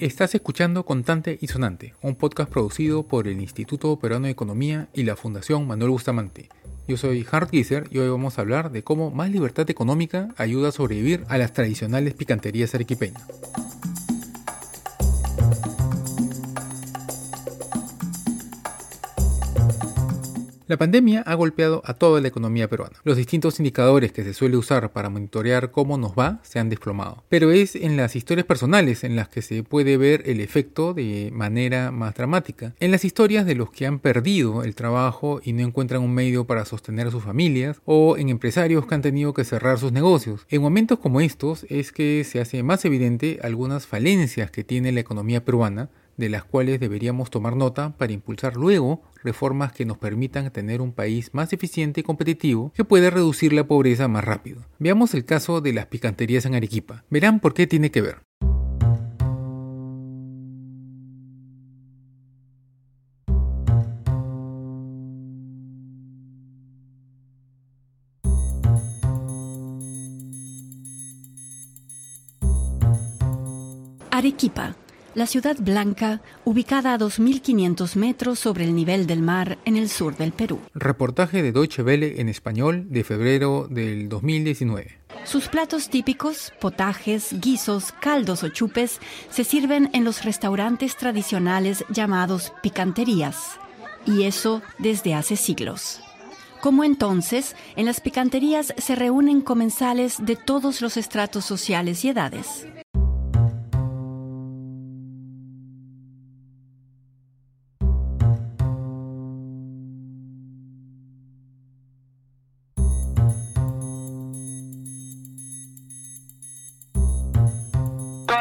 Estás escuchando Contante y Sonante, un podcast producido por el Instituto Peruano de Economía y la Fundación Manuel Bustamante. Yo soy Hart Gieser y hoy vamos a hablar de cómo más libertad económica ayuda a sobrevivir a las tradicionales picanterías arequipeñas. La pandemia ha golpeado a toda la economía peruana. Los distintos indicadores que se suele usar para monitorear cómo nos va se han desplomado. Pero es en las historias personales en las que se puede ver el efecto de manera más dramática. En las historias de los que han perdido el trabajo y no encuentran un medio para sostener a sus familias, o en empresarios que han tenido que cerrar sus negocios. En momentos como estos es que se hace más evidente algunas falencias que tiene la economía peruana de las cuales deberíamos tomar nota para impulsar luego reformas que nos permitan tener un país más eficiente y competitivo que pueda reducir la pobreza más rápido. Veamos el caso de las picanterías en Arequipa. Verán por qué tiene que ver. Arequipa la ciudad blanca, ubicada a 2.500 metros sobre el nivel del mar en el sur del Perú. Reportaje de Deutsche Welle en español de febrero del 2019. Sus platos típicos, potajes, guisos, caldos o chupes, se sirven en los restaurantes tradicionales llamados picanterías. Y eso desde hace siglos. Como entonces, en las picanterías se reúnen comensales de todos los estratos sociales y edades.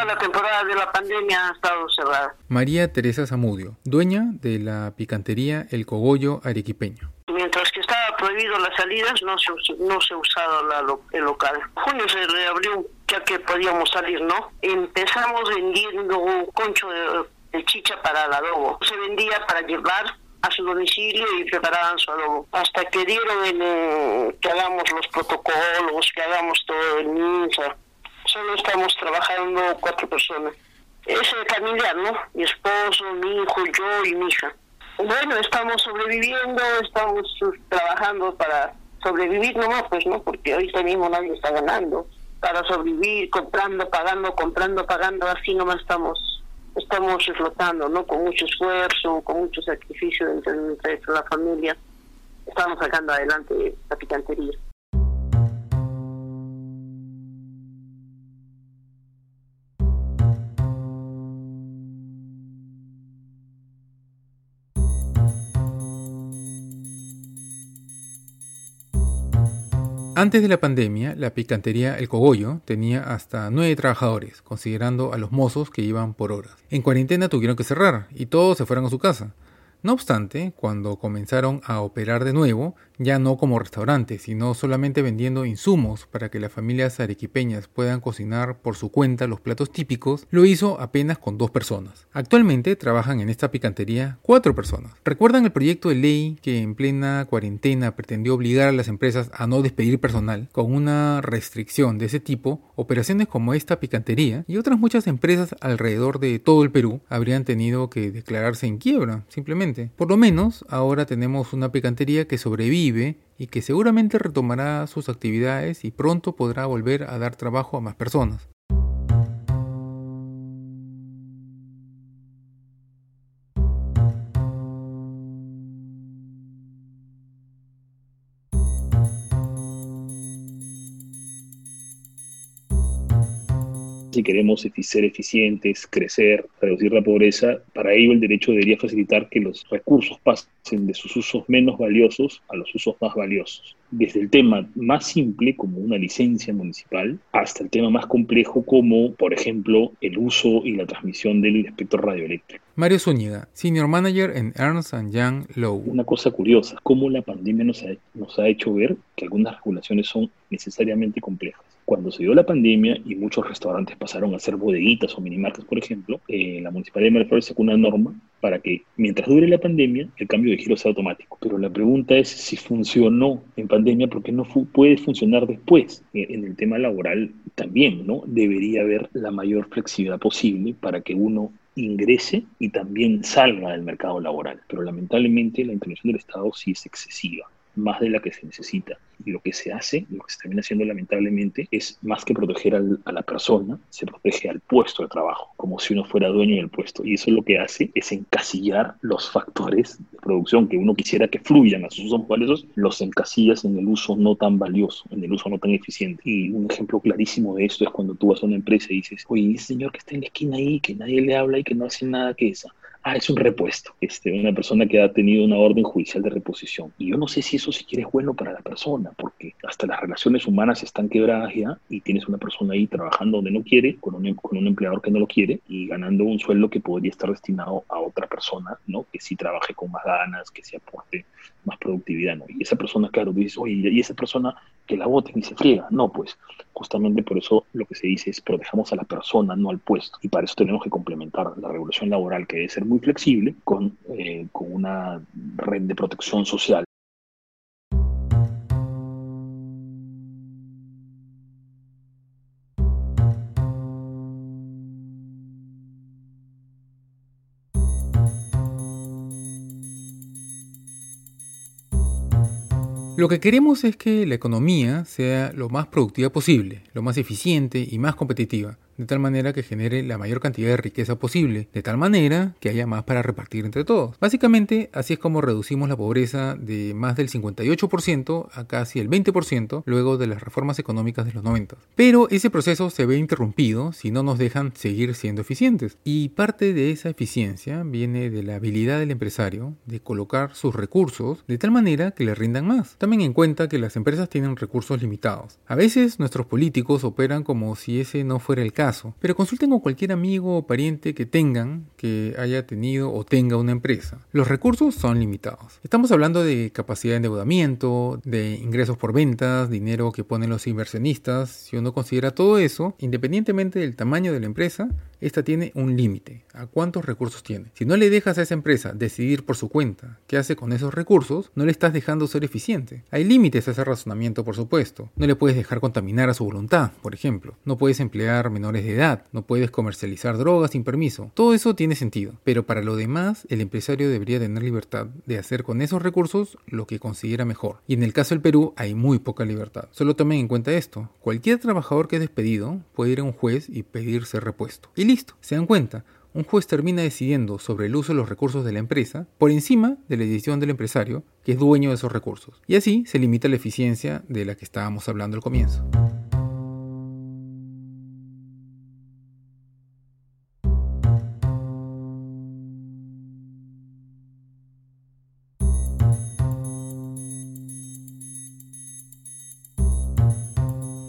La temporada de la pandemia ha estado cerrada. María Teresa Zamudio, dueña de la picantería El Cogollo Arequipeño. Mientras que estaba prohibido las salidas, no se, no se usaba la, el local. junio se reabrió ya que podíamos salir, ¿no? Empezamos vendiendo un concho de, chicha para el adobo. Se vendía para llevar a su domicilio y preparaban su adobo. Hasta que dieron que hagamos los protocolos, que hagamos todo el MINSA solo estamos trabajando cuatro personas. Es familiar, ¿no? Mi esposo, mi hijo, yo y mi hija. Bueno, estamos sobreviviendo, estamos trabajando para sobrevivir nomás, pues, ¿no? Porque hoy mismo nadie está ganando. Para sobrevivir, comprando, pagando, comprando, pagando, así nomás estamos estamos explotando, ¿no? Con mucho esfuerzo, con mucho sacrificio entre, entre la familia. Estamos sacando adelante la picantería. Antes de la pandemia, la picantería El Cogollo tenía hasta nueve trabajadores, considerando a los mozos que iban por horas. En cuarentena tuvieron que cerrar y todos se fueron a su casa. No obstante, cuando comenzaron a operar de nuevo, ya no como restaurante, sino solamente vendiendo insumos para que las familias arequipeñas puedan cocinar por su cuenta los platos típicos, lo hizo apenas con dos personas. Actualmente trabajan en esta picantería cuatro personas. ¿Recuerdan el proyecto de ley que en plena cuarentena pretendió obligar a las empresas a no despedir personal? Con una restricción de ese tipo, operaciones como esta picantería y otras muchas empresas alrededor de todo el Perú habrían tenido que declararse en quiebra, simplemente por lo menos ahora tenemos una picantería que sobrevive y que seguramente retomará sus actividades y pronto podrá volver a dar trabajo a más personas. si queremos ser eficientes, crecer, reducir la pobreza, para ello el derecho debería facilitar que los recursos pasen de sus usos menos valiosos a los usos más valiosos. Desde el tema más simple, como una licencia municipal, hasta el tema más complejo, como, por ejemplo, el uso y la transmisión del espectro radioeléctrico. Mario Zúñiga, Senior Manager en Ernst Young Low. Una cosa curiosa, cómo la pandemia nos ha, nos ha hecho ver que algunas regulaciones son necesariamente complejas Cuando se dio la pandemia y muchos restaurantes pasaron a ser bodeguitas o minimarcas, por ejemplo, eh, la Municipalidad de Miraflores sacó una norma para que mientras dure la pandemia el cambio de giro sea automático. Pero la pregunta es si funcionó en pandemia, porque no puede funcionar después. Eh, en el tema laboral también, ¿no? Debería haber la mayor flexibilidad posible para que uno ingrese y también salga del mercado laboral. Pero lamentablemente la intervención del Estado sí es excesiva más de la que se necesita. Y lo que se hace, lo que se termina haciendo lamentablemente, es más que proteger a la persona, se protege al puesto de trabajo, como si uno fuera dueño del puesto. Y eso lo que hace es encasillar los factores producción que uno quisiera que fluyan a sus usos valiosos, los encasillas en el uso no tan valioso, en el uso no tan eficiente. Y un ejemplo clarísimo de esto es cuando tú vas a una empresa y dices, oye, ese señor que está en la esquina ahí, que nadie le habla y que no hace nada que esa ah, es un repuesto, este, una persona que ha tenido una orden judicial de reposición. Y yo no sé si eso siquiera es bueno para la persona, porque hasta las relaciones humanas están quebradas ya y tienes una persona ahí trabajando donde no quiere, con un, con un empleador que no lo quiere y ganando un sueldo que podría estar destinado a otra persona, ¿no? Que sí trabaje con más que sí aporte más productividad, ¿no? Y esa persona, claro, dices, oye, y esa persona que la voten y se friega. No, pues justamente por eso lo que se dice es protejamos a la persona, no al puesto. Y para eso tenemos que complementar la regulación laboral, que debe ser muy flexible, con, eh, con una red de protección social Lo que queremos es que la economía sea lo más productiva posible, lo más eficiente y más competitiva de tal manera que genere la mayor cantidad de riqueza posible, de tal manera que haya más para repartir entre todos. Básicamente, así es como reducimos la pobreza de más del 58% a casi el 20% luego de las reformas económicas de los 90. Pero ese proceso se ve interrumpido si no nos dejan seguir siendo eficientes. Y parte de esa eficiencia viene de la habilidad del empresario de colocar sus recursos de tal manera que le rindan más. Tomen en cuenta que las empresas tienen recursos limitados. A veces nuestros políticos operan como si ese no fuera el caso pero consulten con cualquier amigo o pariente que tengan, que haya tenido o tenga una empresa. Los recursos son limitados. Estamos hablando de capacidad de endeudamiento, de ingresos por ventas, dinero que ponen los inversionistas. Si uno considera todo eso, independientemente del tamaño de la empresa, esta tiene un límite. ¿A cuántos recursos tiene? Si no le dejas a esa empresa decidir por su cuenta qué hace con esos recursos, no le estás dejando ser eficiente. Hay límites a ese razonamiento, por supuesto. No le puedes dejar contaminar a su voluntad, por ejemplo. No puedes emplear menores de edad. No puedes comercializar drogas sin permiso. Todo eso tiene sentido. Pero para lo demás, el empresario debería tener libertad de hacer con esos recursos lo que considera mejor. Y en el caso del Perú hay muy poca libertad. Solo tomen en cuenta esto. Cualquier trabajador que es despedido puede ir a un juez y pedirse repuesto listo, se dan cuenta. Un juez termina decidiendo sobre el uso de los recursos de la empresa por encima de la decisión del empresario, que es dueño de esos recursos. Y así se limita la eficiencia de la que estábamos hablando al comienzo.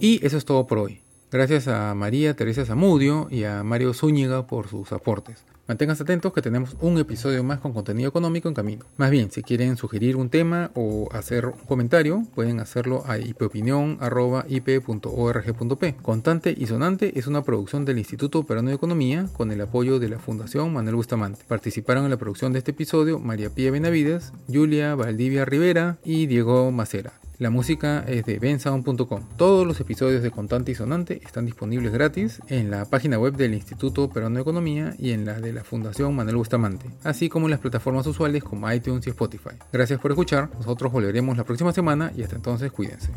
Y eso es todo por hoy. Gracias a María Teresa Zamudio y a Mario Zúñiga por sus aportes. Manténganse atentos que tenemos un episodio más con contenido económico en camino. Más bien, si quieren sugerir un tema o hacer un comentario, pueden hacerlo a ipopinión.ip.org.p. Contante y Sonante es una producción del Instituto Peruano de Economía con el apoyo de la Fundación Manuel Bustamante. Participaron en la producción de este episodio María Pía Benavides, Julia Valdivia Rivera y Diego Macera. La música es de bensound.com. Todos los episodios de Contante y Sonante están disponibles gratis en la página web del Instituto Peruano de Economía y en la de la Fundación Manuel Bustamante, así como en las plataformas usuales como iTunes y Spotify. Gracias por escuchar, nosotros volveremos la próxima semana y hasta entonces cuídense.